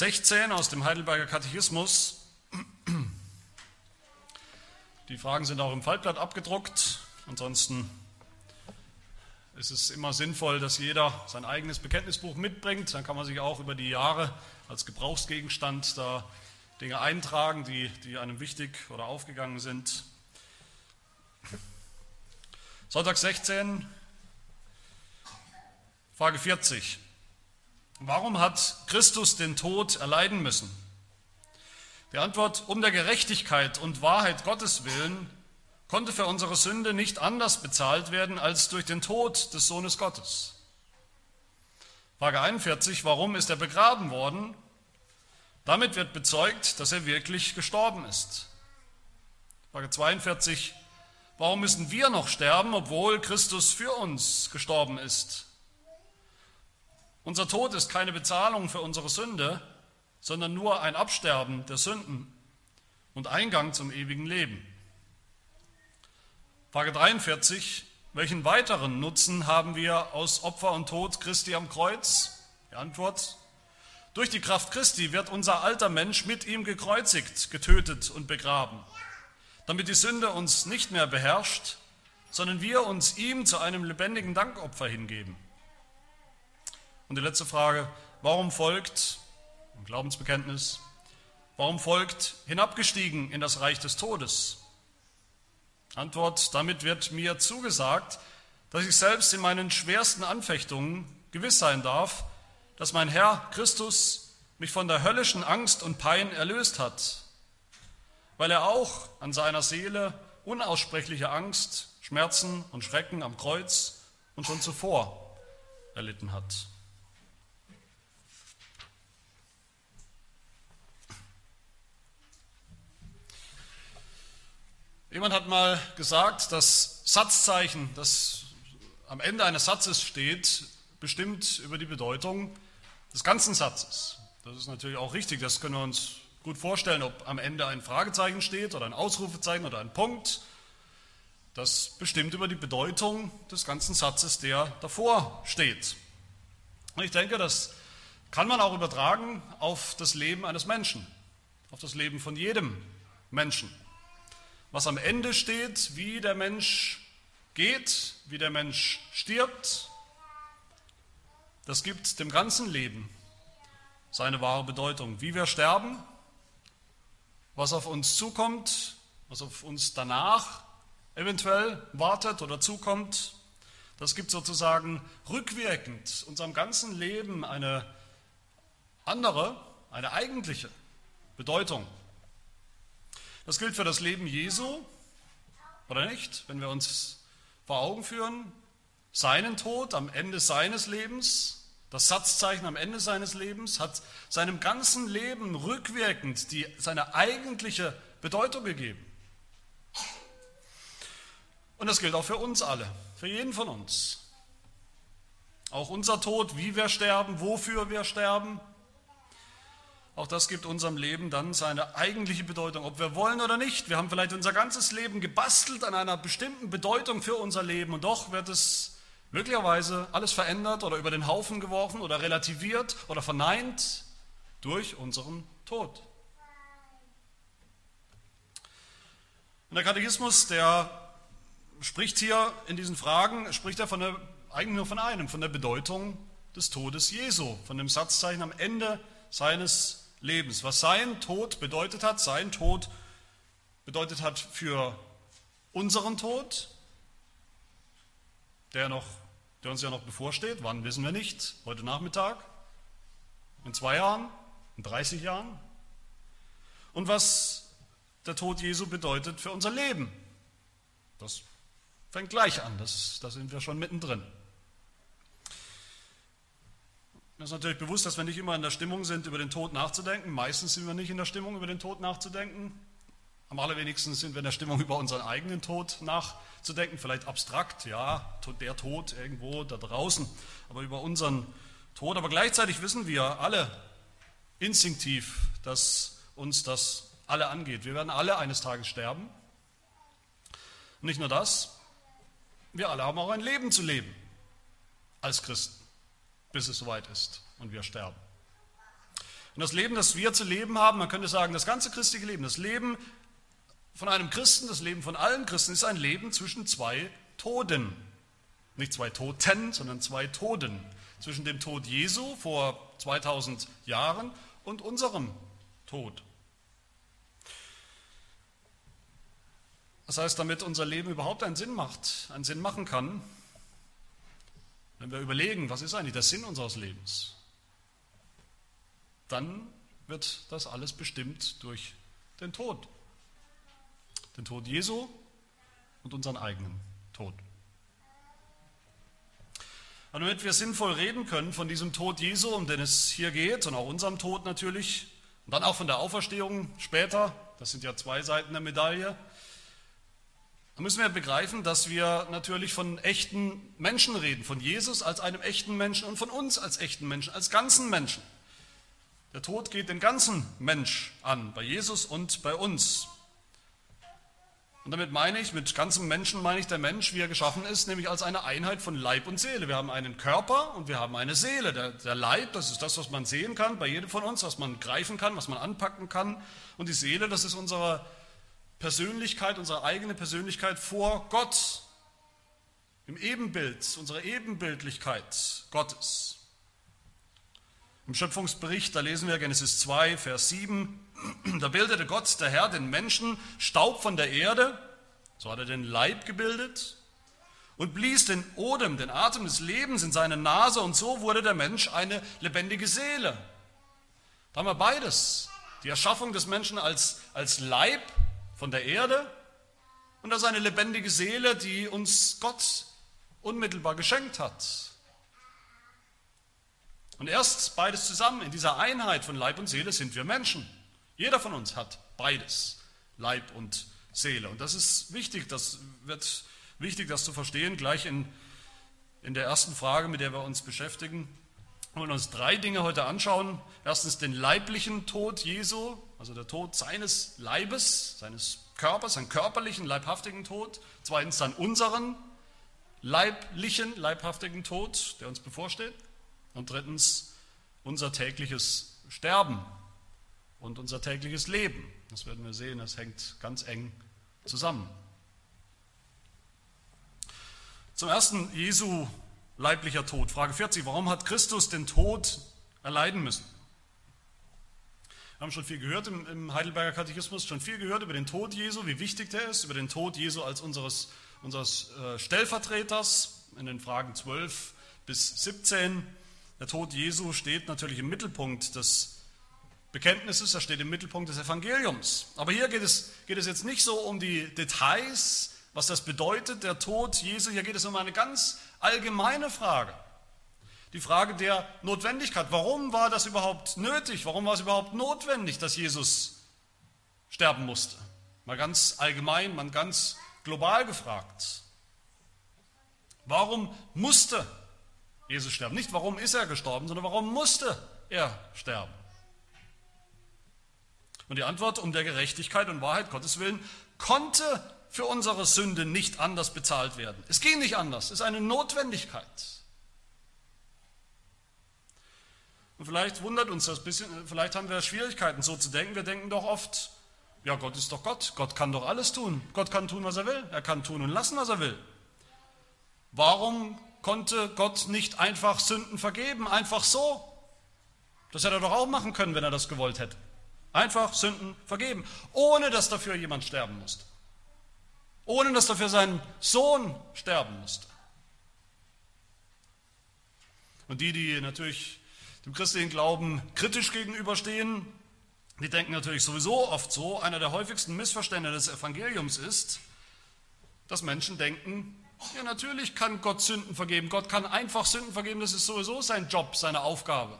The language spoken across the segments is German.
16 aus dem Heidelberger Katechismus. Die Fragen sind auch im Faltblatt abgedruckt. Ansonsten ist es immer sinnvoll, dass jeder sein eigenes Bekenntnisbuch mitbringt. Dann kann man sich auch über die Jahre als Gebrauchsgegenstand da Dinge eintragen, die, die einem wichtig oder aufgegangen sind. Sonntag 16, Frage 40. Warum hat Christus den Tod erleiden müssen? Die Antwort, um der Gerechtigkeit und Wahrheit Gottes willen konnte für unsere Sünde nicht anders bezahlt werden als durch den Tod des Sohnes Gottes. Frage 41, warum ist er begraben worden? Damit wird bezeugt, dass er wirklich gestorben ist. Frage 42, warum müssen wir noch sterben, obwohl Christus für uns gestorben ist? Unser Tod ist keine Bezahlung für unsere Sünde, sondern nur ein Absterben der Sünden und Eingang zum ewigen Leben. Frage 43. Welchen weiteren Nutzen haben wir aus Opfer und Tod Christi am Kreuz? Die Antwort. Durch die Kraft Christi wird unser alter Mensch mit ihm gekreuzigt, getötet und begraben, damit die Sünde uns nicht mehr beherrscht, sondern wir uns ihm zu einem lebendigen Dankopfer hingeben. Und die letzte Frage, warum folgt, im Glaubensbekenntnis, warum folgt hinabgestiegen in das Reich des Todes? Antwort, damit wird mir zugesagt, dass ich selbst in meinen schwersten Anfechtungen gewiss sein darf, dass mein Herr Christus mich von der höllischen Angst und Pein erlöst hat, weil er auch an seiner Seele unaussprechliche Angst, Schmerzen und Schrecken am Kreuz und schon zuvor erlitten hat. Jemand hat mal gesagt, das Satzzeichen, das am Ende eines Satzes steht, bestimmt über die Bedeutung des ganzen Satzes. Das ist natürlich auch richtig, das können wir uns gut vorstellen, ob am Ende ein Fragezeichen steht oder ein Ausrufezeichen oder ein Punkt. Das bestimmt über die Bedeutung des ganzen Satzes, der davor steht. Und ich denke, das kann man auch übertragen auf das Leben eines Menschen, auf das Leben von jedem Menschen was am Ende steht, wie der Mensch geht, wie der Mensch stirbt, das gibt dem ganzen Leben seine wahre Bedeutung. Wie wir sterben, was auf uns zukommt, was auf uns danach eventuell wartet oder zukommt, das gibt sozusagen rückwirkend unserem ganzen Leben eine andere, eine eigentliche Bedeutung. Das gilt für das Leben Jesu, oder nicht? Wenn wir uns vor Augen führen, seinen Tod am Ende seines Lebens, das Satzzeichen am Ende seines Lebens, hat seinem ganzen Leben rückwirkend die, seine eigentliche Bedeutung gegeben. Und das gilt auch für uns alle, für jeden von uns. Auch unser Tod, wie wir sterben, wofür wir sterben, auch das gibt unserem Leben dann seine eigentliche Bedeutung, ob wir wollen oder nicht. Wir haben vielleicht unser ganzes Leben gebastelt an einer bestimmten Bedeutung für unser Leben und doch wird es möglicherweise alles verändert oder über den Haufen geworfen oder relativiert oder verneint durch unseren Tod. Und der Katechismus, der spricht hier in diesen Fragen, spricht er von der, eigentlich nur von einem, von der Bedeutung des Todes Jesu, von dem Satzzeichen am Ende seines Lebens. Was sein Tod bedeutet hat, sein Tod bedeutet hat für unseren Tod, der, noch, der uns ja noch bevorsteht, wann wissen wir nicht, heute Nachmittag, in zwei Jahren, in 30 Jahren. Und was der Tod Jesu bedeutet für unser Leben. Das fängt gleich an, das, da sind wir schon mittendrin. Mir ist natürlich bewusst, dass wir nicht immer in der Stimmung sind, über den Tod nachzudenken. Meistens sind wir nicht in der Stimmung, über den Tod nachzudenken. Am allerwenigsten sind wir in der Stimmung, über unseren eigenen Tod nachzudenken. Vielleicht abstrakt, ja, der Tod irgendwo da draußen, aber über unseren Tod. Aber gleichzeitig wissen wir alle instinktiv, dass uns das alle angeht. Wir werden alle eines Tages sterben. Nicht nur das, wir alle haben auch ein Leben zu leben als Christen bis es soweit ist und wir sterben. Und das Leben, das wir zu leben haben, man könnte sagen, das ganze christliche Leben, das Leben von einem Christen, das Leben von allen Christen ist ein Leben zwischen zwei Toden. Nicht zwei Toten, sondern zwei Toden. Zwischen dem Tod Jesu vor 2000 Jahren und unserem Tod. Das heißt, damit unser Leben überhaupt einen Sinn macht, einen Sinn machen kann, wenn wir überlegen, was ist eigentlich der Sinn unseres Lebens, dann wird das alles bestimmt durch den Tod. Den Tod Jesu und unseren eigenen Tod. Und damit wir sinnvoll reden können von diesem Tod Jesu, um den es hier geht, und auch unserem Tod natürlich, und dann auch von der Auferstehung später, das sind ja zwei Seiten der Medaille, dann müssen wir begreifen, dass wir natürlich von echten Menschen reden, von Jesus als einem echten Menschen und von uns als echten Menschen, als ganzen Menschen. Der Tod geht den ganzen Mensch an, bei Jesus und bei uns. Und damit meine ich, mit ganzem Menschen meine ich der Mensch, wie er geschaffen ist, nämlich als eine Einheit von Leib und Seele. Wir haben einen Körper und wir haben eine Seele. Der, der, Leib, das ist das, was man sehen kann bei jedem von uns, was man greifen kann, was man anpacken kann. Und die Seele, das ist unsere Persönlichkeit, unsere eigene Persönlichkeit vor Gott. Im Ebenbild, unsere Ebenbildlichkeit Gottes. Im Schöpfungsbericht, da lesen wir Genesis 2, Vers 7, da bildete Gott, der Herr, den Menschen Staub von der Erde, so hat er den Leib gebildet, und blies den Odem, den Atem des Lebens in seine Nase, und so wurde der Mensch eine lebendige Seele. Da haben wir beides. Die Erschaffung des Menschen als, als Leib von der Erde und als eine lebendige Seele, die uns Gott unmittelbar geschenkt hat. Und erst beides zusammen, in dieser Einheit von Leib und Seele sind wir Menschen. Jeder von uns hat beides, Leib und Seele. Und das ist wichtig, das wird wichtig, das zu verstehen, gleich in, in der ersten Frage, mit der wir uns beschäftigen. Wir wollen uns drei Dinge heute anschauen. Erstens den leiblichen Tod Jesu, also der Tod seines Leibes, seines Körpers, seinen körperlichen, leibhaftigen Tod. Zweitens dann unseren leiblichen, leibhaftigen Tod, der uns bevorsteht. Und drittens unser tägliches Sterben und unser tägliches Leben. Das werden wir sehen, das hängt ganz eng zusammen. Zum ersten Jesu leiblicher Tod. Frage 40. Warum hat Christus den Tod erleiden müssen? Wir haben schon viel gehört im, im, Heidelberger Katechismus, schon viel gehört über den Tod Jesu, wie wichtig der ist, über den Tod Jesu als unseres, unseres äh, Stellvertreters in den Fragen 12 bis 17. Der Tod Jesu steht natürlich im Mittelpunkt des Bekenntnisses, er steht im Mittelpunkt des Evangeliums. Aber hier geht es, geht es jetzt nicht so um die Details, was das bedeutet, der Tod Jesu. Hier geht es um eine ganz allgemeine Frage. Die Frage der Notwendigkeit. Warum war das überhaupt nötig? Warum war es überhaupt notwendig, dass Jesus sterben musste? Mal ganz allgemein, mal ganz global gefragt. Warum musste Jesus sterben. Nicht warum ist er gestorben, sondern warum musste er sterben. Und die Antwort um der Gerechtigkeit und Wahrheit Gottes willen konnte für unsere Sünde nicht anders bezahlt werden. Es ging nicht anders, es ist eine Notwendigkeit. Und vielleicht wundert uns das ein bisschen, vielleicht haben wir Schwierigkeiten so zu denken. Wir denken doch oft, ja, Gott ist doch Gott, Gott kann doch alles tun. Gott kann tun, was er will. Er kann tun und lassen, was er will. Warum konnte Gott nicht einfach Sünden vergeben, einfach so. Das hätte er doch auch machen können, wenn er das gewollt hätte. Einfach Sünden vergeben, ohne dass dafür jemand sterben musste. Ohne dass dafür sein Sohn sterben musste. Und die, die natürlich dem christlichen Glauben kritisch gegenüberstehen, die denken natürlich sowieso oft so, einer der häufigsten Missverständnisse des Evangeliums ist, dass Menschen denken, ja, natürlich kann Gott Sünden vergeben. Gott kann einfach Sünden vergeben, das ist sowieso sein Job, seine Aufgabe.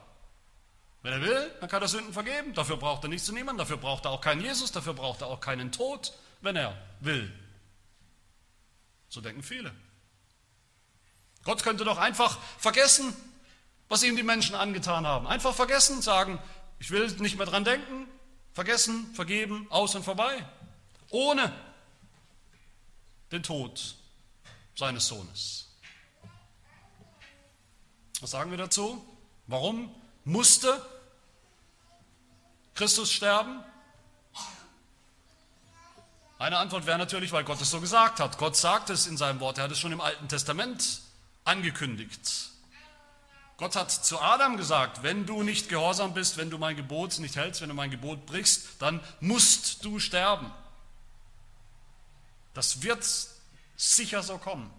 Wenn er will, dann kann er Sünden vergeben. Dafür braucht er nichts zu niemandem, dafür braucht er auch keinen Jesus, dafür braucht er auch keinen Tod, wenn er will. So denken viele. Gott könnte doch einfach vergessen, was ihm die Menschen angetan haben. Einfach vergessen, sagen, ich will nicht mehr dran denken, vergessen, vergeben, aus und vorbei. Ohne den Tod seines Sohnes. Was sagen wir dazu? Warum musste Christus sterben? Eine Antwort wäre natürlich, weil Gott es so gesagt hat. Gott sagt es in seinem Wort, er hat es schon im Alten Testament angekündigt. Gott hat zu Adam gesagt, wenn du nicht gehorsam bist, wenn du mein Gebot nicht hältst, wenn du mein Gebot brichst, dann musst du sterben. Das wird sicher so kommen.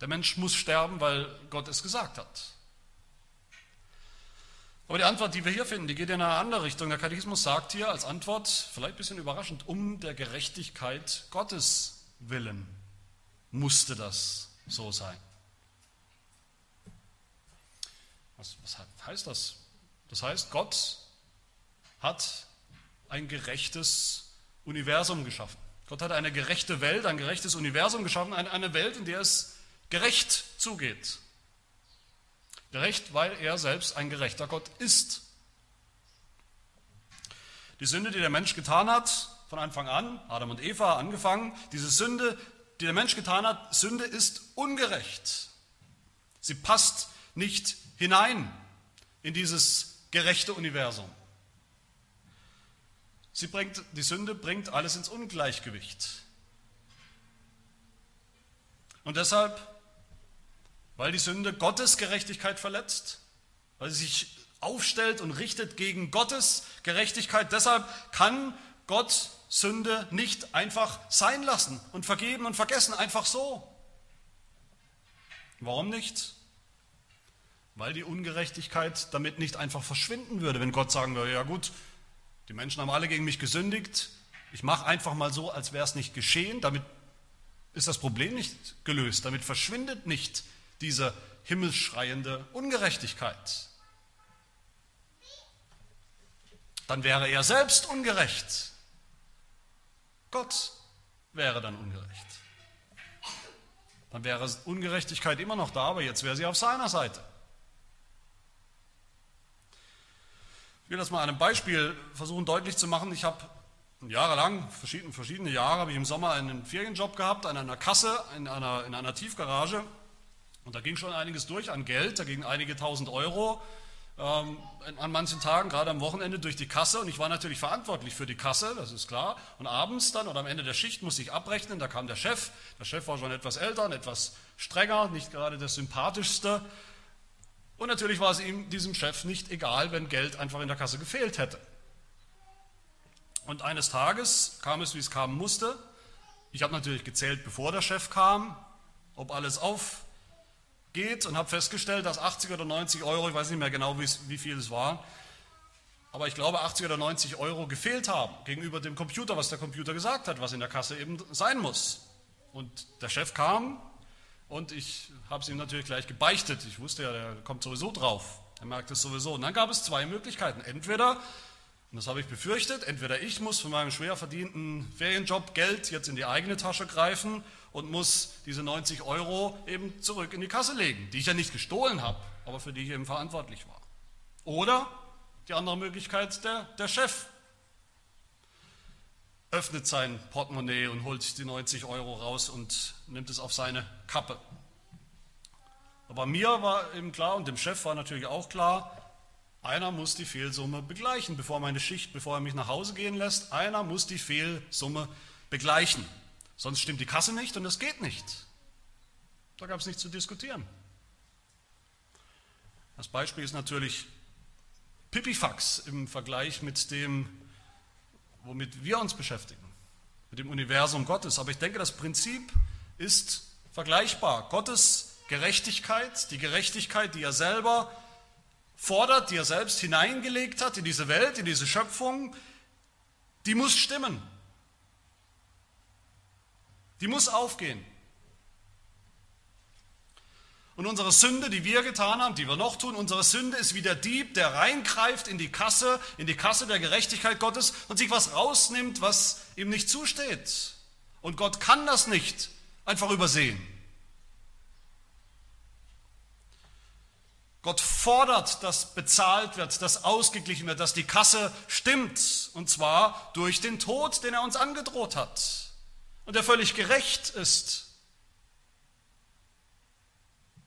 Der Mensch muss sterben, weil Gott es gesagt hat. Aber die Antwort, die wir hier finden, die geht in eine andere Richtung. Der Katechismus sagt hier als Antwort, vielleicht ein bisschen überraschend, um der Gerechtigkeit Gottes willen musste das so sein. Was, was heißt das? Das heißt, Gott hat ein gerechtes Universum geschaffen. Gott hat eine gerechte Welt, ein gerechtes Universum geschaffen, eine Welt, in der es gerecht zugeht. Gerecht, weil er selbst ein gerechter Gott ist. Die Sünde, die der Mensch getan hat, von Anfang an, Adam und Eva angefangen, diese Sünde, die der Mensch getan hat, Sünde ist ungerecht. Sie passt nicht hinein in dieses gerechte Universum. Sie bringt, die Sünde bringt alles ins Ungleichgewicht. Und deshalb weil die Sünde Gottes Gerechtigkeit verletzt, weil sie sich aufstellt und richtet gegen Gottes Gerechtigkeit. Deshalb kann Gott Sünde nicht einfach sein lassen und vergeben und vergessen, einfach so. Warum nicht? Weil die Ungerechtigkeit damit nicht einfach verschwinden würde, wenn Gott sagen würde, ja gut, die Menschen haben alle gegen mich gesündigt, ich mache einfach mal so, als wäre es nicht geschehen, damit ist das Problem nicht gelöst, damit verschwindet nicht diese himmelschreiende Ungerechtigkeit. Dann wäre er selbst ungerecht. Gott wäre dann ungerecht. Dann wäre Ungerechtigkeit immer noch da, aber jetzt wäre sie auf seiner Seite. Ich will das mal an einem Beispiel versuchen deutlich zu machen. Ich habe jahrelang, verschiedene, verschiedene Jahre, habe ich im Sommer einen Ferienjob gehabt, an einer Kasse, in einer, in einer Tiefgarage und da ging schon einiges durch an Geld, da gingen einige tausend Euro ähm, an manchen Tagen, gerade am Wochenende, durch die Kasse. Und ich war natürlich verantwortlich für die Kasse, das ist klar. Und abends dann oder am Ende der Schicht musste ich abrechnen, da kam der Chef. Der Chef war schon etwas älter etwas strenger, nicht gerade der sympathischste. Und natürlich war es ihm, diesem Chef, nicht egal, wenn Geld einfach in der Kasse gefehlt hätte. Und eines Tages kam es, wie es kommen musste. Ich habe natürlich gezählt, bevor der Chef kam, ob alles auf geht und habe festgestellt, dass 80 oder 90 Euro, ich weiß nicht mehr genau, wie viel es war, aber ich glaube 80 oder 90 Euro gefehlt haben gegenüber dem Computer, was der Computer gesagt hat, was in der Kasse eben sein muss. Und der Chef kam und ich habe es ihm natürlich gleich gebeichtet. Ich wusste ja, der kommt sowieso drauf. Er merkt es sowieso. Und dann gab es zwei Möglichkeiten. Entweder, und das habe ich befürchtet, entweder ich muss von meinem schwer verdienten Ferienjob Geld jetzt in die eigene Tasche greifen und muss diese 90 Euro eben zurück in die Kasse legen, die ich ja nicht gestohlen habe, aber für die ich eben verantwortlich war. Oder die andere Möglichkeit, der, der Chef öffnet sein Portemonnaie und holt die 90 Euro raus und nimmt es auf seine Kappe. Aber mir war eben klar und dem Chef war natürlich auch klar, einer muss die Fehlsumme begleichen, bevor meine Schicht, bevor er mich nach Hause gehen lässt. Einer muss die Fehlsumme begleichen. Sonst stimmt die Kasse nicht und es geht nicht. Da gab es nichts zu diskutieren. Das Beispiel ist natürlich Pipifax im Vergleich mit dem, womit wir uns beschäftigen, mit dem Universum Gottes. Aber ich denke, das Prinzip ist vergleichbar. Gottes Gerechtigkeit, die Gerechtigkeit, die er selber fordert, die er selbst hineingelegt hat in diese Welt, in diese Schöpfung, die muss stimmen. Die muss aufgehen. Und unsere Sünde, die wir getan haben, die wir noch tun, unsere Sünde ist wie der Dieb, der reingreift in die Kasse, in die Kasse der Gerechtigkeit Gottes und sich was rausnimmt, was ihm nicht zusteht. Und Gott kann das nicht einfach übersehen. Gott fordert, dass bezahlt wird, dass ausgeglichen wird, dass die Kasse stimmt. Und zwar durch den Tod, den er uns angedroht hat und der völlig gerecht ist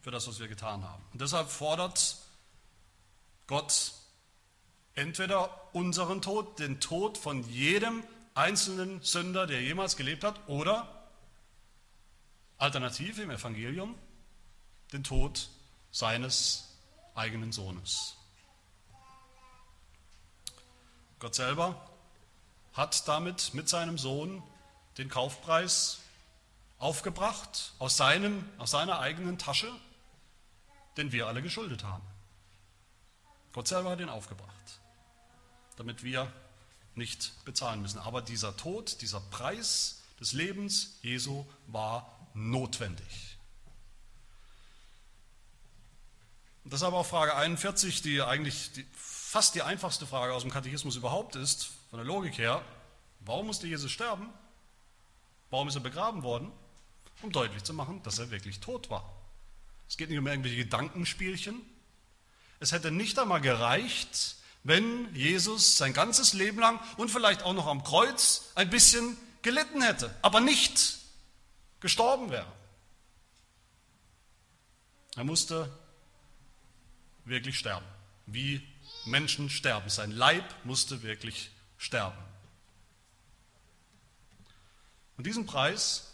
für das, was wir getan haben. Und deshalb fordert Gott Entweder unseren Tod, den Tod von jedem einzelnen Sünder, der jemals gelebt hat, oder alternativ im Evangelium den Tod seines eigenen Sohnes. Gott selber hat damit mit seinem Sohn den Kaufpreis aufgebracht aus, seinem, aus seiner eigenen Tasche, den wir alle geschuldet haben. Gott selber hat ihn aufgebracht, damit wir nicht bezahlen müssen. Aber dieser Tod, dieser Preis des Lebens Jesu war notwendig. Und aber auch Frage 41, die eigentlich die, fast die einfachste Frage aus dem Katechismus überhaupt ist, von der Logik her. Warum musste Jesus sterben? Warum ist er begraben worden? Um deutlich zu machen, dass er wirklich tot war. Es geht nicht um irgendwelche Gedankenspielchen. Es hätte nicht einmal gereicht, wenn Jesus sein ganzes Leben lang und vielleicht auch noch am Kreuz ein bisschen gelitten hätte, aber nicht gestorben wäre. Er musste wirklich sterben, wie Menschen sterben. Sein Leib musste wirklich sterben. Und diesen Preis,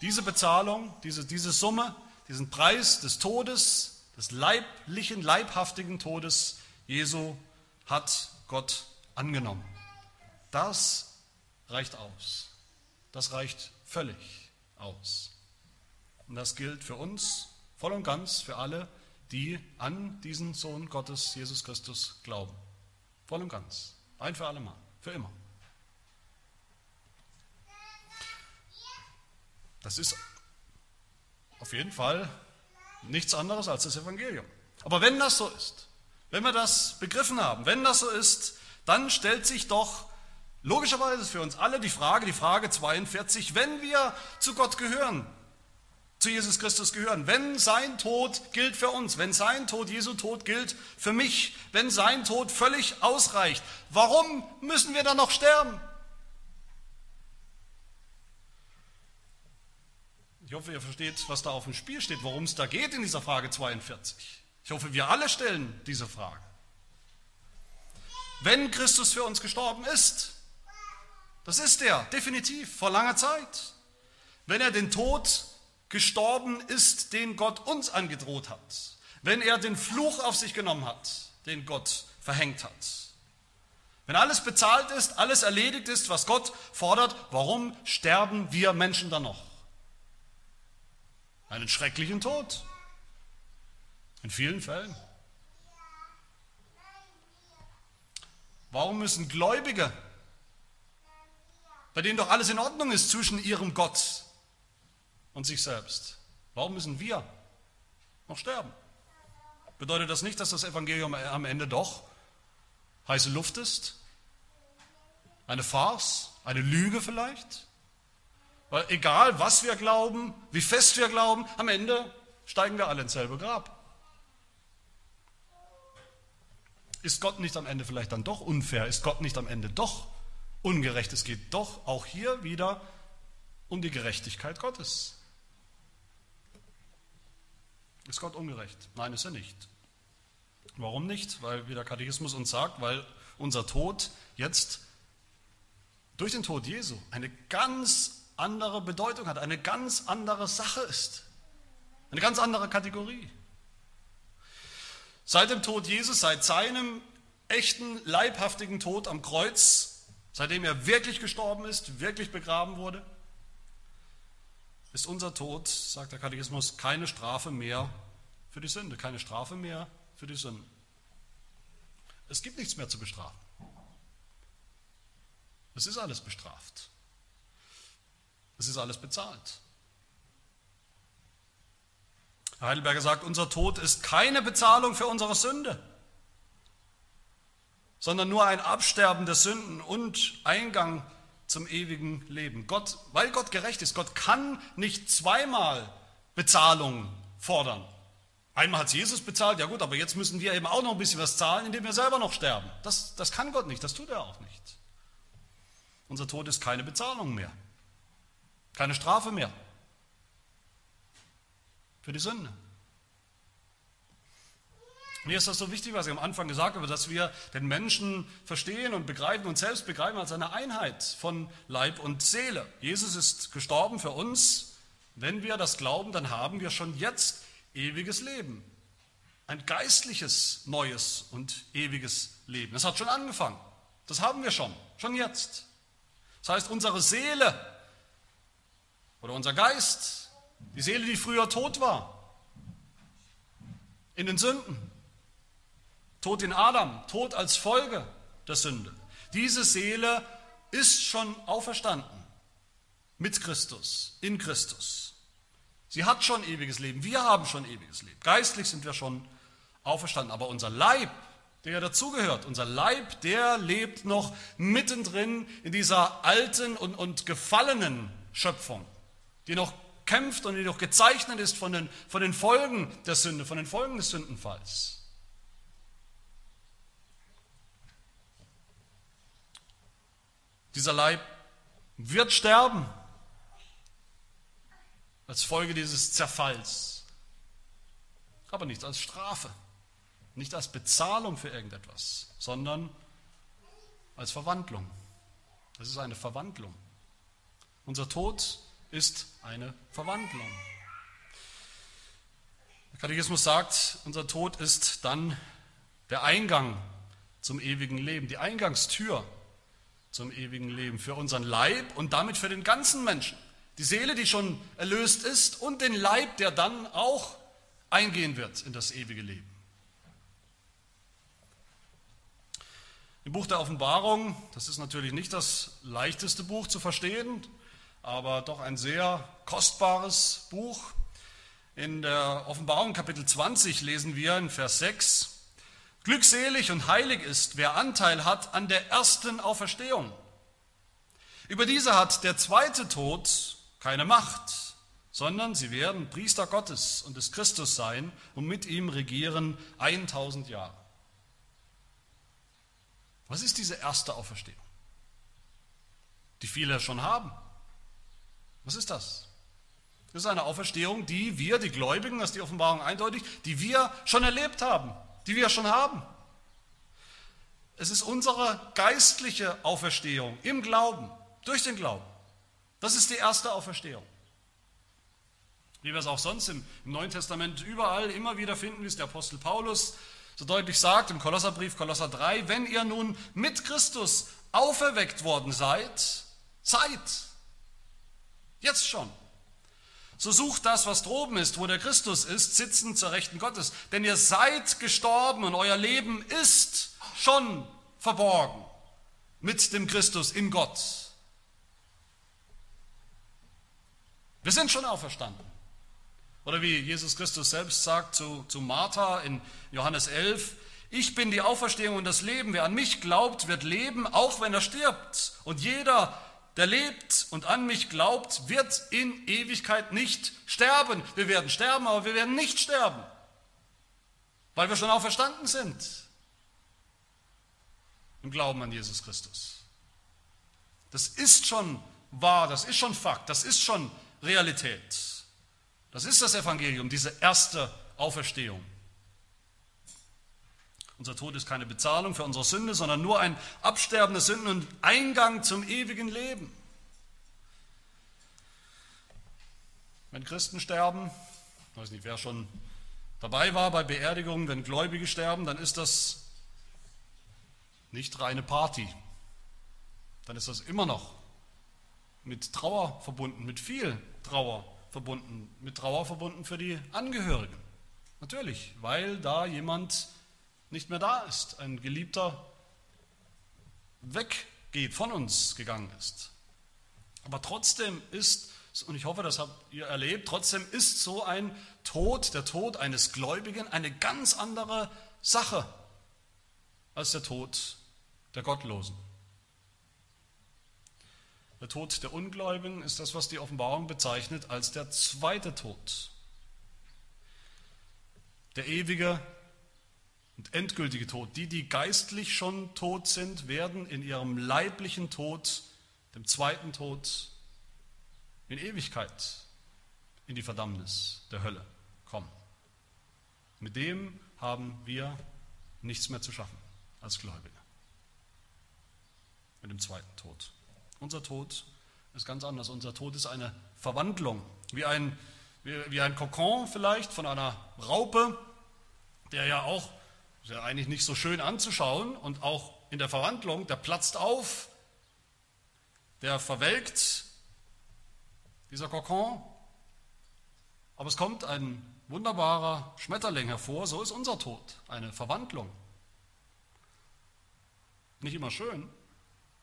diese Bezahlung, diese, diese Summe, diesen Preis des Todes, des leiblichen, leibhaftigen Todes Jesu hat Gott angenommen. Das reicht aus. Das reicht völlig aus. Und das gilt für uns voll und ganz, für alle, die an diesen Sohn Gottes, Jesus Christus, glauben. Voll und ganz. Ein für alle Mal. Für immer. Das ist auf jeden Fall nichts anderes als das Evangelium. Aber wenn das so ist, wenn wir das begriffen haben, wenn das so ist, dann stellt sich doch logischerweise für uns alle die Frage, die Frage 42, wenn wir zu Gott gehören, zu Jesus Christus gehören, wenn sein Tod gilt für uns, wenn sein Tod, Jesu Tod gilt für mich, wenn sein Tod völlig ausreicht, warum müssen wir dann noch sterben? Ich hoffe, ihr versteht, was da auf dem Spiel steht, worum es da geht in dieser Frage 42. Ich hoffe, wir alle stellen diese Frage. Wenn Christus für uns gestorben ist, das ist er definitiv vor langer Zeit, wenn er den Tod gestorben ist, den Gott uns angedroht hat, wenn er den Fluch auf sich genommen hat, den Gott verhängt hat, wenn alles bezahlt ist, alles erledigt ist, was Gott fordert, warum sterben wir Menschen dann noch? Einen schrecklichen Tod. In vielen Fällen. Warum müssen Gläubige, bei denen doch alles in Ordnung ist zwischen ihrem Gott und sich selbst, warum müssen wir noch sterben? Bedeutet das nicht, dass das Evangelium am Ende doch heiße Luft ist? Eine Farce? Eine Lüge vielleicht? Weil egal, was wir glauben, wie fest wir glauben, am Ende steigen wir alle ins selbe Grab. Ist Gott nicht am Ende vielleicht dann doch unfair? Ist Gott nicht am Ende doch ungerecht? Es geht doch auch hier wieder um die Gerechtigkeit Gottes. Ist Gott ungerecht? Nein, ist er nicht. Warum nicht? Weil, wie der Katechismus uns sagt, weil unser Tod jetzt durch den Tod Jesu eine ganz andere Bedeutung hat, eine ganz andere Sache ist, eine ganz andere Kategorie. Seit dem Tod Jesus, seit seinem echten, leibhaftigen Tod am Kreuz, seitdem er wirklich gestorben ist, wirklich begraben wurde, ist unser Tod, sagt der Katechismus, keine Strafe mehr für die Sünde, keine Strafe mehr für die Sünde. Es gibt nichts mehr zu bestrafen. Es ist alles bestraft. Es ist alles bezahlt. Heidelberger sagt, unser Tod ist keine Bezahlung für unsere Sünde, sondern nur ein Absterben der Sünden und Eingang zum ewigen Leben. Gott, weil Gott gerecht ist, Gott kann nicht zweimal Bezahlung fordern. Einmal hat Jesus bezahlt, ja gut, aber jetzt müssen wir eben auch noch ein bisschen was zahlen, indem wir selber noch sterben. Das, das kann Gott nicht, das tut er auch nicht. Unser Tod ist keine Bezahlung mehr, keine Strafe mehr für die Sünde. Mir ist das so wichtig, was ich am Anfang gesagt habe, dass wir den Menschen verstehen und begreifen und selbst begreifen als eine Einheit von Leib und Seele. Jesus ist gestorben für uns. Wenn wir das glauben, dann haben wir schon jetzt ewiges Leben. Ein geistliches, neues und ewiges Leben. Das hat schon angefangen. Das haben wir schon, schon jetzt. Das heißt, unsere Seele oder unser Geist, die Seele, die früher tot war, in den Sünden, Tod in Adam, Tod als Folge der Sünde. Diese Seele ist schon auferstanden mit Christus, in Christus. Sie hat schon ewiges Leben, wir haben schon ewiges Leben. Geistlich sind wir schon auferstanden, aber unser Leib, der dazugehört, unser Leib, der lebt noch mittendrin in dieser alten und, und gefallenen Schöpfung, die noch kämpft und die noch gezeichnet ist von den, von den Folgen der Sünde, von den Folgen des Sündenfalls. Dieser Leib wird sterben als Folge dieses Zerfalls, aber nicht als Strafe, nicht als Bezahlung für irgendetwas, sondern als Verwandlung. Das ist eine Verwandlung. Unser Tod ist eine Verwandlung. Der Katechismus sagt, unser Tod ist dann der Eingang zum ewigen Leben, die Eingangstür zum ewigen Leben, für unseren Leib und damit für den ganzen Menschen. Die Seele, die schon erlöst ist und den Leib, der dann auch eingehen wird in das ewige Leben. Im Buch der Offenbarung, das ist natürlich nicht das leichteste Buch zu verstehen, aber doch ein sehr kostbares Buch. In der Offenbarung Kapitel 20 lesen wir in Vers 6, Glückselig und heilig ist, wer Anteil hat an der ersten Auferstehung. Über diese hat der zweite Tod keine Macht, sondern sie werden Priester Gottes und des Christus sein und mit ihm regieren 1000 Jahre. Was ist diese erste Auferstehung, die viele schon haben? Was ist das? Das ist eine Auferstehung, die wir, die Gläubigen, das ist die Offenbarung eindeutig, die wir schon erlebt haben die wir schon haben. Es ist unsere geistliche Auferstehung im Glauben, durch den Glauben. Das ist die erste Auferstehung. Wie wir es auch sonst im, Neuen Testament überall immer wieder finden, wie es der Apostel Paulus so deutlich sagt im Kolosserbrief, Kolosser 3, wenn ihr nun mit Christus auferweckt worden seid, seid, jetzt schon, so sucht das, was droben ist, wo der Christus ist, sitzend zur Rechten Gottes. Denn ihr seid gestorben und euer Leben ist schon verborgen mit dem Christus in Gott. Wir sind schon auferstanden. Oder wie Jesus Christus selbst sagt zu, zu Martha in Johannes 11, ich bin die Auferstehung und das Leben. Wer an mich glaubt, wird leben, auch wenn er stirbt. Und jeder, der lebt und an mich glaubt, wird in Ewigkeit nicht sterben. Wir werden sterben, aber wir werden nicht sterben, weil wir schon auferstanden sind im Glauben an Jesus Christus. Das ist schon wahr, das ist schon Fakt, das ist schon Realität. Das ist das Evangelium, diese erste Auferstehung. Unser Tod ist keine Bezahlung für unsere Sünde, sondern nur ein Absterben der Sünden und Eingang zum ewigen Leben. Wenn Christen sterben, ich weiß nicht, wer schon dabei war bei Beerdigungen, wenn Gläubige sterben, dann ist das nicht reine Party. Dann ist das immer noch mit Trauer verbunden, mit viel Trauer verbunden, mit Trauer verbunden für die Angehörigen. Natürlich, weil da jemand nicht mehr da ist, ein Geliebter weggeht, von uns gegangen ist. Aber trotzdem ist, und ich hoffe, das habt ihr erlebt, trotzdem ist so ein Tod, der Tod eines Gläubigen, eine ganz andere Sache als der Tod der Gottlosen. Der Tod der Ungläubigen ist das, was die Offenbarung bezeichnet als der zweite Tod. Der ewige und endgültige Tod. Die, die geistlich schon tot sind, werden in ihrem leiblichen Tod, dem zweiten Tod, in Ewigkeit in die Verdammnis der Hölle kommen. Mit dem haben wir nichts mehr zu schaffen als Gläubige. Mit dem zweiten Tod. Unser Tod ist ganz anders. Unser Tod ist eine Verwandlung, wie ein, wie, wie ein Kokon vielleicht von einer Raupe, der ja auch, ist ja eigentlich nicht so schön anzuschauen und auch in der Verwandlung, der platzt auf, der verwelkt, dieser Kokon, aber es kommt ein wunderbarer Schmetterling hervor, so ist unser Tod, eine Verwandlung. Nicht immer schön,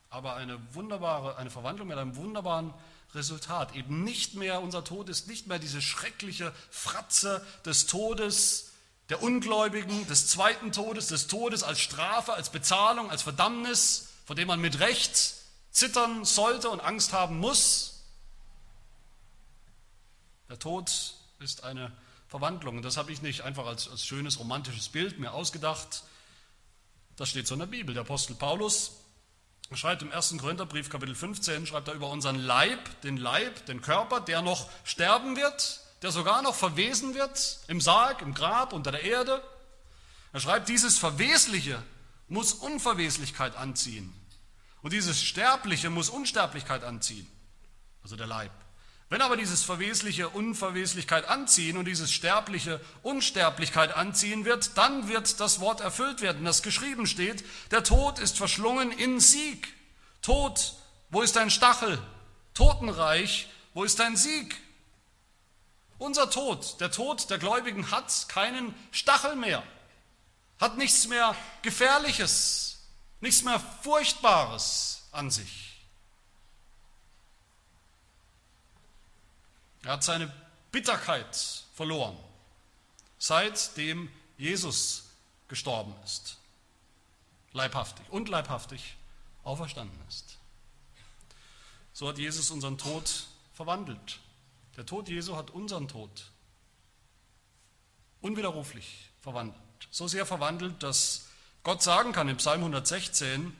aber eine wunderbare, eine Verwandlung mit einem wunderbaren Resultat. Eben nicht mehr, unser Tod ist nicht mehr diese schreckliche Fratze des Todes, der Ungläubigen, des zweiten Todes, des Todes als Strafe, als Bezahlung, als Verdammnis, vor dem man mit Recht zittern sollte und Angst haben muss. Der Tod ist eine Verwandlung. Und das habe ich nicht einfach als, als schönes romantisches Bild mir ausgedacht. Das steht so in der Bibel. Der Apostel Paulus schreibt im 1. Korintherbrief, Kapitel 15, schreibt er über unseren Leib, den Leib, den Körper, der noch sterben wird, der sogar noch verwesen wird, im Sarg, im Grab, unter der Erde. Er schreibt, dieses Verwesliche muss Unverweslichkeit anziehen. Und dieses Sterbliche muss Unsterblichkeit anziehen, also der Leib. Wenn aber dieses Verwesliche Unverweslichkeit anziehen und dieses Sterbliche Unsterblichkeit anziehen wird, dann wird das Wort erfüllt werden, das geschrieben steht, der Tod ist verschlungen in Sieg. Tod, wo ist dein Stachel? Totenreich, wo ist dein Sieg? Unser Tod, der Tod der Gläubigen hat keinen Stachel mehr, hat nichts mehr Gefährliches, nichts mehr Furchtbares an sich. Er hat seine Bitterkeit verloren, seitdem Jesus gestorben ist, leibhaftig und leibhaftig auferstanden ist. So hat Jesus unseren Tod verwandelt. Der Tod Jesu hat unseren Tod unwiderruflich verwandelt. So sehr verwandelt, dass Gott sagen kann im Psalm 116,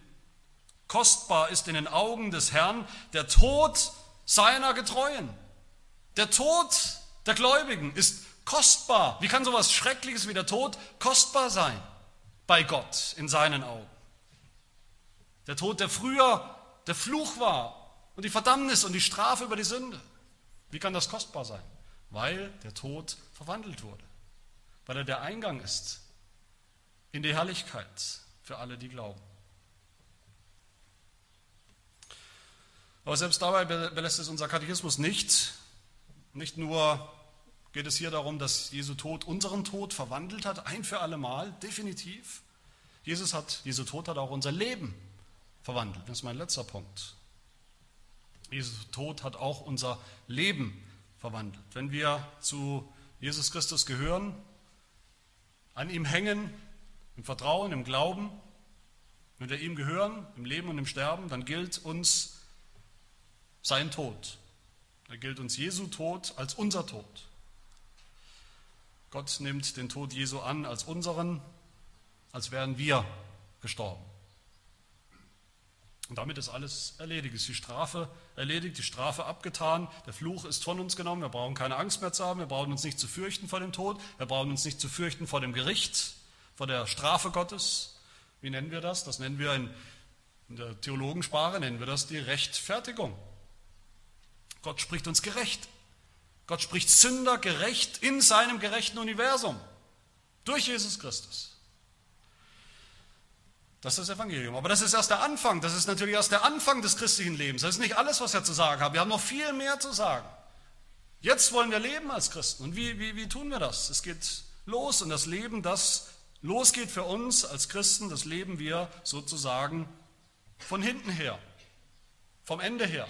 kostbar ist in den Augen des Herrn der Tod seiner Getreuen. Der Tod der Gläubigen ist kostbar. Wie kann so etwas Schreckliches wie der Tod kostbar sein bei Gott in seinen Augen? Der Tod, der früher der Fluch war und die Verdammnis und die Strafe über die Sünde. Wie kann das kostbar sein? Weil der Tod verwandelt wurde. Weil er der Eingang ist in die Herrlichkeit für alle, die glauben. Aber selbst dabei belässt es unser Katechismus nicht, nicht nur geht es hier darum, dass Jesu Tod unseren Tod verwandelt hat, ein für alle Mal, definitiv. Jesus hat, Jesu Tod hat auch unser Leben verwandelt. Das ist mein letzter Punkt. Jesu Tod hat auch unser Leben verwandelt. Wenn wir zu Jesus Christus gehören, an ihm hängen, im Vertrauen, im Glauben, wenn wir ihm gehören, im Leben und im Sterben, dann gilt uns sein Tod. Da gilt uns Jesu Tod als unser Tod. Gott nimmt den Tod Jesu an als unseren, als wären wir gestorben. Und damit ist alles erledigt, ist die Strafe erledigt, die Strafe abgetan, der Fluch ist von uns genommen, wir brauchen keine Angst mehr zu haben, wir brauchen uns nicht zu fürchten vor dem Tod, wir brauchen uns nicht zu fürchten vor dem Gericht, vor der Strafe Gottes. Wie nennen wir das? Das nennen wir in, in der Theologensprache, nennen wir das die Rechtfertigung. Gott spricht uns gerecht. Gott spricht Sünder gerecht in seinem gerechten Universum. Durch Jesus Christus. Das ist das Evangelium. Aber das ist erst der Anfang. Das ist natürlich erst der Anfang des christlichen Lebens. Das ist nicht alles, was wir zu sagen haben. Wir haben noch viel mehr zu sagen. Jetzt wollen wir leben als Christen. Und wie, wie, wie tun wir das? Es geht los und das Leben, das losgeht für uns als Christen, das leben wir sozusagen von hinten her, vom Ende her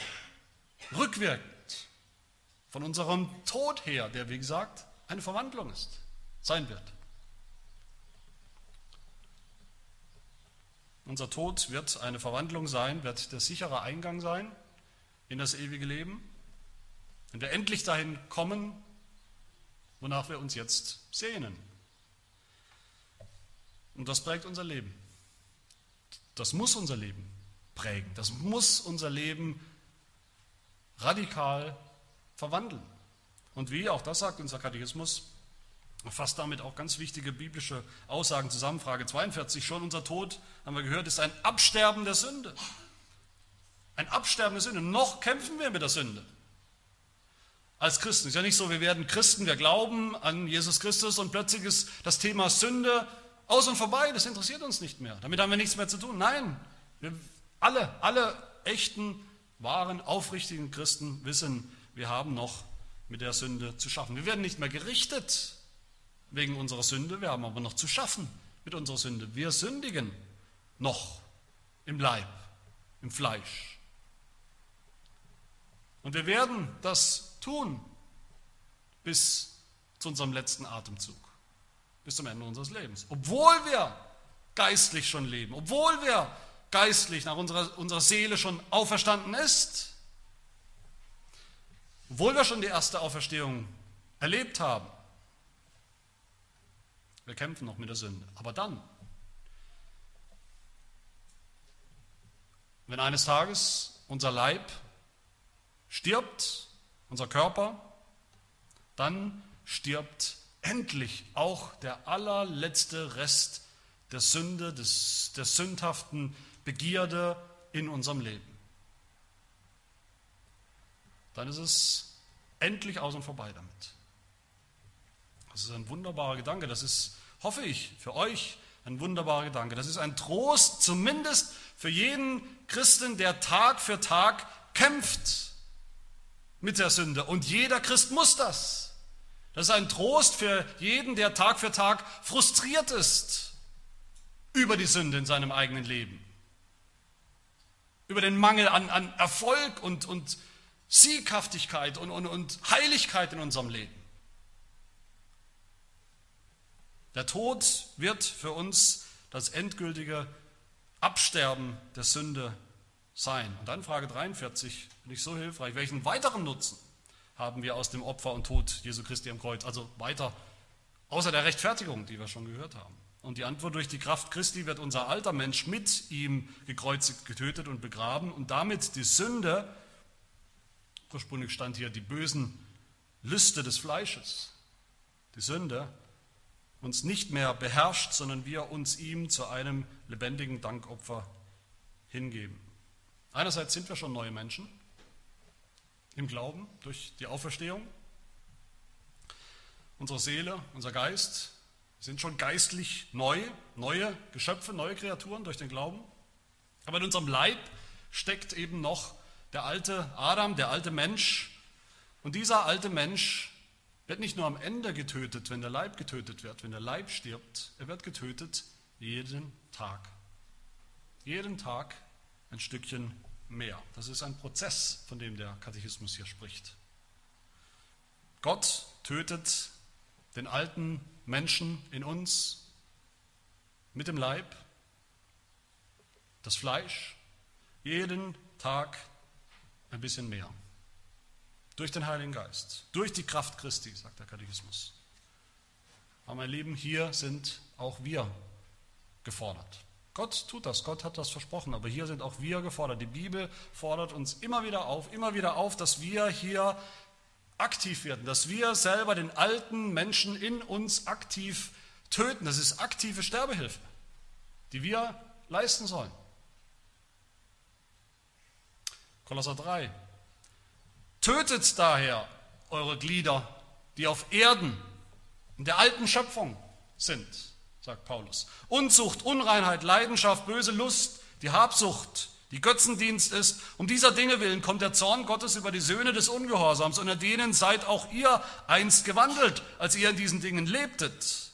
rückwirkend von unserem Tod her, der wie gesagt eine Verwandlung ist, sein wird. Unser Tod wird eine Verwandlung sein, wird der sichere Eingang sein in das ewige Leben, wenn wir endlich dahin kommen, wonach wir uns jetzt sehnen. Und das prägt unser Leben. Das muss unser Leben prägen. Das muss unser Leben radikal verwandeln. Und wie, auch das sagt unser Katechismus, fasst damit auch ganz wichtige biblische Aussagen zusammen. Frage 42, schon unser Tod, haben wir gehört, ist ein Absterben der Sünde. Ein Absterben der Sünde. Noch kämpfen wir mit der Sünde. Als Christen. Ist ja nicht so, wir werden Christen, wir glauben an Jesus Christus und plötzlich ist das Thema Sünde aus und vorbei. Das interessiert uns nicht mehr. Damit haben wir nichts mehr zu tun. Nein, wir alle, alle echten, wahren, aufrichtigen Christen wissen, wir haben noch mit der Sünde zu schaffen. Wir werden nicht mehr gerichtet wegen unserer Sünde, wir haben aber noch zu schaffen mit unserer Sünde. Wir sündigen noch im Leib, im Fleisch. Und wir werden das tun bis zu unserem letzten Atemzug, bis zum Ende unseres Lebens. Obwohl wir geistlich schon leben, obwohl wir geistlich nach unserer, unserer Seele schon auferstanden ist, obwohl wir schon die erste Auferstehung erlebt haben. Wir kämpfen noch mit der Sünde. Aber dann, wenn eines Tages unser Leib stirbt, unser Körper, dann stirbt endlich auch der allerletzte Rest der Sünde, des, der sündhaften Begierde in unserem Leben. Dann ist es endlich aus und vorbei damit. Das ist ein wunderbarer Gedanke. Das ist, hoffe ich, für euch ein wunderbarer Gedanke. Das ist ein Trost, zumindest für jeden Christen, der Tag für Tag kämpft mit der Sünde. Und jeder Christ muss das. Das ist ein Trost für jeden, der Tag für Tag frustriert ist über die Sünde in seinem eigenen Leben über den Mangel an, an Erfolg und, und Sieghaftigkeit und, und, und Heiligkeit in unserem Leben. Der Tod wird für uns das endgültige Absterben der Sünde sein. Und dann Frage 43, finde ich so hilfreich. Welchen weiteren Nutzen haben wir aus dem Opfer und Tod Jesu Christi am Kreuz? Also weiter, außer der Rechtfertigung, die wir schon gehört haben. Und die Antwort durch die Kraft Christi wird unser alter Mensch mit ihm gekreuzigt, getötet und begraben und damit die Sünde, ursprünglich stand hier die bösen Lüste des Fleisches, die Sünde, uns nicht mehr beherrscht, sondern wir uns ihm zu einem lebendigen Dankopfer hingeben. Einerseits sind wir schon neue Menschen im Glauben durch die Auferstehung. Unsere Seele, unser Geist sind schon geistlich neu, neue Geschöpfe, neue Kreaturen durch den Glauben. Aber in unserem Leib steckt eben noch der alte Adam, der alte Mensch. Und dieser alte Mensch wird nicht nur am Ende getötet, wenn der Leib getötet wird, wenn der Leib stirbt, er wird getötet jeden Tag. Jeden Tag ein Stückchen mehr. Das ist ein Prozess, von dem der Katechismus hier spricht. Gott tötet den alten Menschen in uns mit dem Leib, das Fleisch, jeden Tag ein bisschen mehr. Durch den Heiligen Geist, durch die Kraft Christi, sagt der Katechismus. Aber mein Lieben, hier sind auch wir gefordert. Gott tut das, Gott hat das versprochen, aber hier sind auch wir gefordert. Die Bibel fordert uns immer wieder auf, immer wieder auf, dass wir hier aktiv werden, dass wir selber den alten Menschen in uns aktiv töten. Das ist aktive Sterbehilfe, die wir leisten sollen. Kolosser 3. Tötet daher eure Glieder, die auf Erden in der alten Schöpfung sind, sagt Paulus. Unzucht, Unreinheit, Leidenschaft, böse Lust, die Habsucht, die Götzendienst ist. Um dieser Dinge willen kommt der Zorn Gottes über die Söhne des Ungehorsams, unter denen seid auch ihr einst gewandelt, als ihr in diesen Dingen lebtet.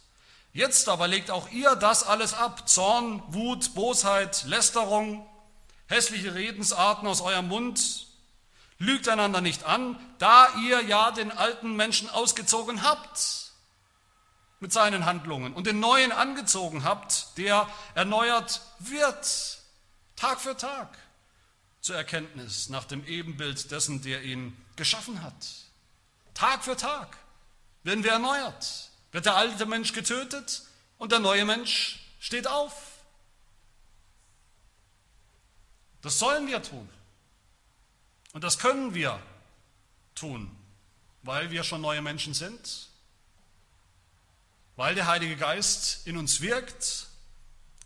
Jetzt aber legt auch ihr das alles ab, Zorn, Wut, Bosheit, Lästerung, hässliche Redensarten aus eurem Mund. Lügt einander nicht an, da ihr ja den alten Menschen ausgezogen habt mit seinen Handlungen und den neuen angezogen habt, der erneuert wird Tag für Tag zur Erkenntnis nach dem Ebenbild dessen, der ihn geschaffen hat. Tag für Tag werden wir erneuert. Wird der alte Mensch getötet und der neue Mensch steht auf. Das sollen wir tun. Und das können wir tun, weil wir schon neue Menschen sind weil der Heilige Geist in uns wirkt,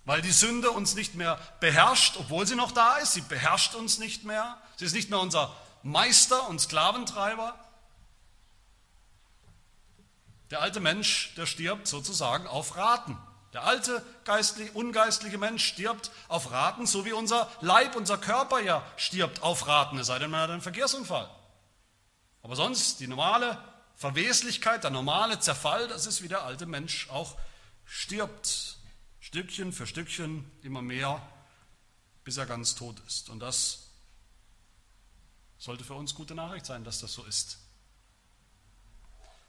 weil die Sünde uns nicht mehr beherrscht, obwohl sie noch da ist. Sie beherrscht uns nicht mehr. Sie ist nicht mehr unser Meister und Sklaventreiber. Der alte Mensch, der stirbt sozusagen auf Raten. Der alte geistliche, ungeistliche Mensch stirbt auf Raten, so wie unser Leib, unser Körper ja stirbt auf Raten, es sei denn, man hat einen Verkehrsunfall. Aber sonst die normale Verweslichkeit, der normale Zerfall, das ist wie der alte Mensch auch stirbt. Stückchen für Stückchen immer mehr, bis er ganz tot ist. Und das sollte für uns gute Nachricht sein, dass das so ist.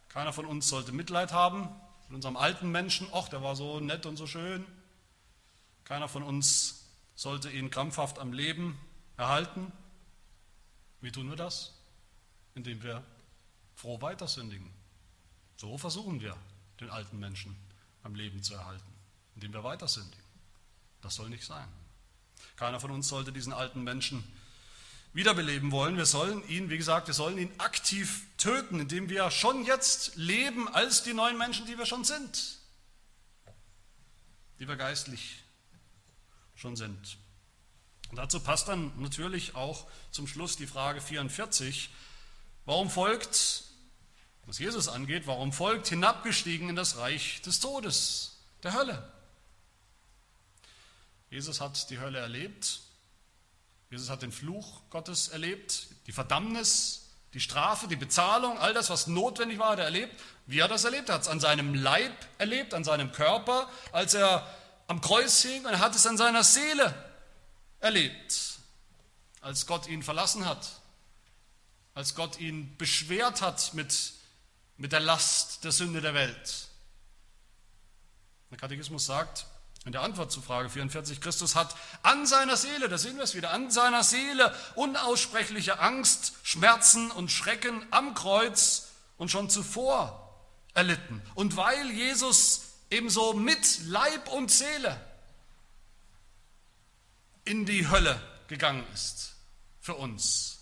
Keiner von uns sollte Mitleid haben mit unserem alten Menschen. Ach, der war so nett und so schön. Keiner von uns sollte ihn krampfhaft am Leben erhalten. Wie tun wir das? Indem wir froh weiter sündigen. So versuchen wir, den alten Menschen am Leben zu erhalten, indem wir weiter sündigen. Das soll nicht sein. Keiner von uns sollte diesen alten Menschen wiederbeleben wollen. Wir sollen ihn, wie gesagt, wir sollen ihn aktiv töten, indem wir schon jetzt leben als die neuen Menschen, die wir schon sind, die wir geistlich schon sind. Und dazu passt dann natürlich auch zum Schluss die Frage 44, warum folgt, was Jesus angeht, warum folgt hinabgestiegen in das Reich des Todes, der Hölle? Jesus hat die Hölle erlebt, Jesus hat den Fluch Gottes erlebt, die Verdammnis, die Strafe, die Bezahlung, all das, was notwendig war, hat er erlebt. Wie hat er das erlebt? Er hat es an seinem Leib erlebt, an seinem Körper, als er am Kreuz hing und er hat es an seiner Seele erlebt, als Gott ihn verlassen hat, als Gott ihn beschwert hat mit, mit der Last der Sünde der Welt. Der Katechismus sagt, in der Antwort zu Frage 44, Christus hat an seiner Seele, da sehen wir es wieder, an seiner Seele unaussprechliche Angst, Schmerzen und Schrecken am Kreuz und schon zuvor erlitten. Und weil Jesus ebenso mit Leib und Seele in die Hölle gegangen ist für uns.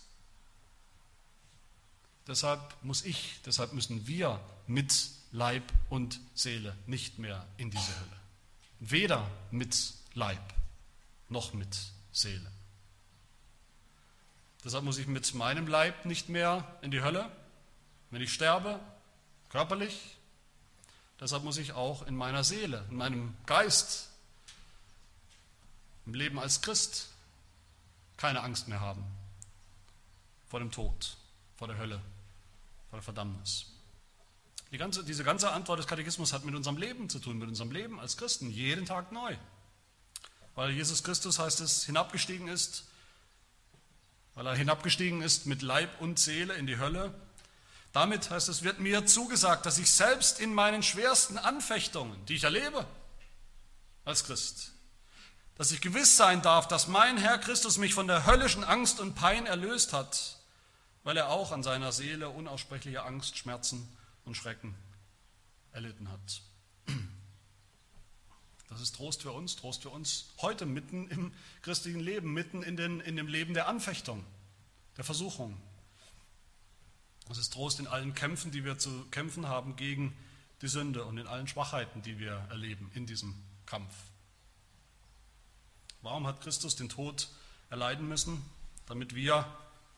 Deshalb muss ich, deshalb müssen wir mit Leib und Seele nicht mehr in diese Hölle. Weder mit Leib noch mit Seele. Deshalb muss ich mit meinem Leib nicht mehr in die Hölle, wenn ich sterbe, körperlich. Deshalb muss ich auch in meiner Seele, in meinem Geist, im Leben als Christ keine Angst mehr haben vor dem Tod, vor der Hölle, vor der Verdammnis. Die ganze, diese ganze Antwort des Katechismus hat mit unserem Leben zu tun, mit unserem Leben als Christen, jeden Tag neu. Weil Jesus Christus, heißt es, hinabgestiegen ist, weil er hinabgestiegen ist mit Leib und Seele in die Hölle. Damit, heißt es, wird mir zugesagt, dass ich selbst in meinen schwersten Anfechtungen, die ich erlebe als Christ, dass ich gewiss sein darf, dass mein Herr Christus mich von der höllischen Angst und Pein erlöst hat, weil er auch an seiner Seele unaussprechliche Angst, Schmerzen und Schrecken erlitten hat. Das ist Trost für uns, Trost für uns heute mitten im christlichen Leben, mitten in, den, in dem Leben der Anfechtung, der Versuchung. Das ist Trost in allen Kämpfen, die wir zu kämpfen haben gegen die Sünde und in allen Schwachheiten, die wir erleben in diesem Kampf. Warum hat Christus den Tod erleiden müssen? Damit wir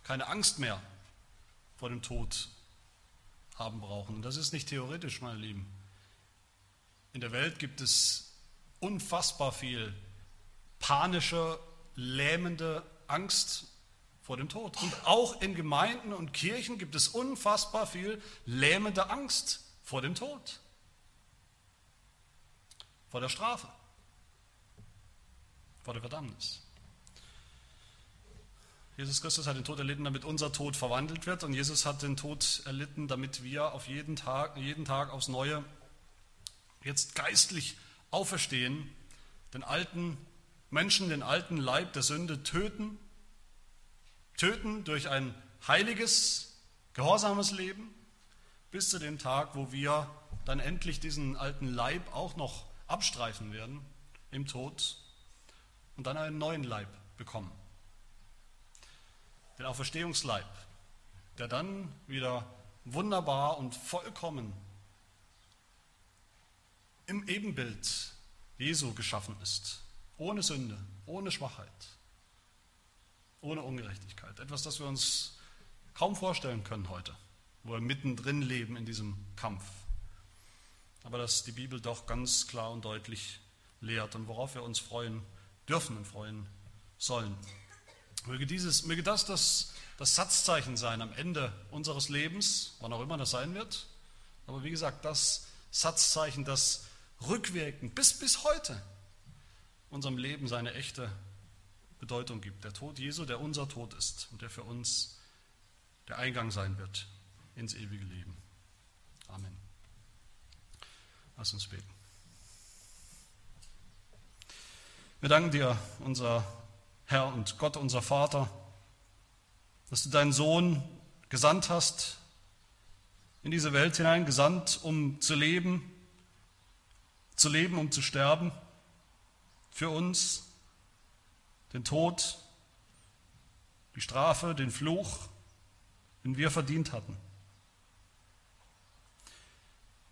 keine Angst mehr vor dem Tod haben brauchen. Und das ist nicht theoretisch, meine Lieben. In der Welt gibt es unfassbar viel panische, lähmende Angst vor dem Tod. Und auch in Gemeinden und Kirchen gibt es unfassbar viel lähmende Angst vor dem Tod, vor der Strafe, vor der Verdammnis. Jesus Christus hat den Tod erlitten, damit unser Tod verwandelt wird. Und Jesus hat den Tod erlitten, damit wir auf jeden Tag, jeden Tag aufs Neue jetzt geistlich auferstehen, den alten Menschen, den alten Leib der Sünde töten, töten durch ein heiliges, gehorsames Leben, bis zu dem Tag, wo wir dann endlich diesen alten Leib auch noch abstreifen werden im Tod und dann einen neuen Leib bekommen den Auferstehungsleib, der dann wieder wunderbar und vollkommen im Ebenbild Jesu geschaffen ist, ohne Sünde, ohne Schwachheit, ohne Ungerechtigkeit. Etwas, das wir uns kaum vorstellen können heute, wo wir mittendrin leben in diesem Kampf. Aber das die Bibel doch ganz klar und deutlich lehrt und worauf wir uns freuen dürfen und freuen sollen. Möge, dieses, möge das, das das Satzzeichen sein am Ende unseres Lebens, wann auch immer das sein wird. Aber wie gesagt, das Satzzeichen, das rückwirkend bis, bis heute unserem Leben seine echte Bedeutung gibt. Der Tod Jesu, der unser Tod ist und der für uns der Eingang sein wird ins ewige Leben. Amen. Lass uns beten. Wir danken dir, unser Herr und Gott, unser Vater, dass du deinen Sohn gesandt hast in diese Welt hinein, gesandt, um zu leben, zu leben, um zu sterben, für uns, den Tod, die Strafe, den Fluch, den wir verdient hatten.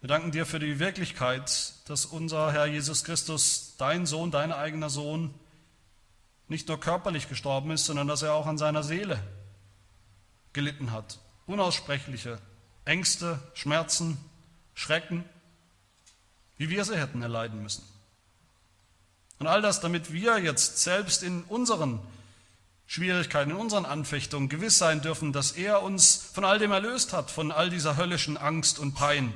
Wir danken dir für die Wirklichkeit, dass unser Herr Jesus Christus, dein Sohn, dein eigener Sohn, nicht nur körperlich gestorben ist, sondern dass er auch an seiner Seele gelitten hat. Unaussprechliche Ängste, Schmerzen, Schrecken, wie wir sie hätten erleiden müssen. Und all das, damit wir jetzt selbst in unseren Schwierigkeiten, in unseren Anfechtungen gewiss sein dürfen, dass er uns von all dem erlöst hat, von all dieser höllischen Angst und Pein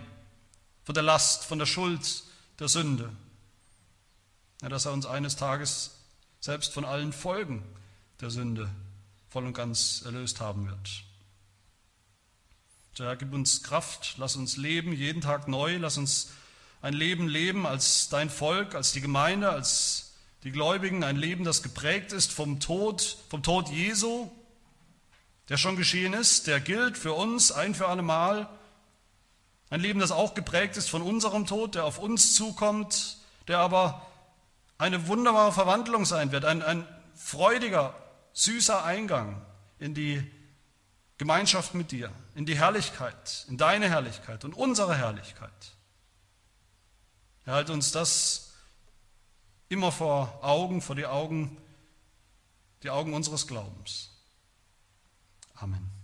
von der Last, von der Schuld, der Sünde. Ja, dass er uns eines Tages selbst von allen Folgen der Sünde voll und ganz erlöst haben wird. Der Herr, gib uns Kraft, lass uns leben, jeden Tag neu, lass uns ein Leben leben als dein Volk, als die Gemeinde, als die Gläubigen, ein Leben, das geprägt ist vom Tod, vom Tod Jesu, der schon geschehen ist, der gilt für uns ein für alle Mal ein Leben, das auch geprägt ist von unserem Tod, der auf uns zukommt, der aber eine wunderbare Verwandlung sein wird, ein, ein freudiger, süßer Eingang in die Gemeinschaft mit dir, in die Herrlichkeit, in deine Herrlichkeit und unsere Herrlichkeit. Erhalte uns das immer vor Augen, vor die Augen, die Augen unseres Glaubens. Amen.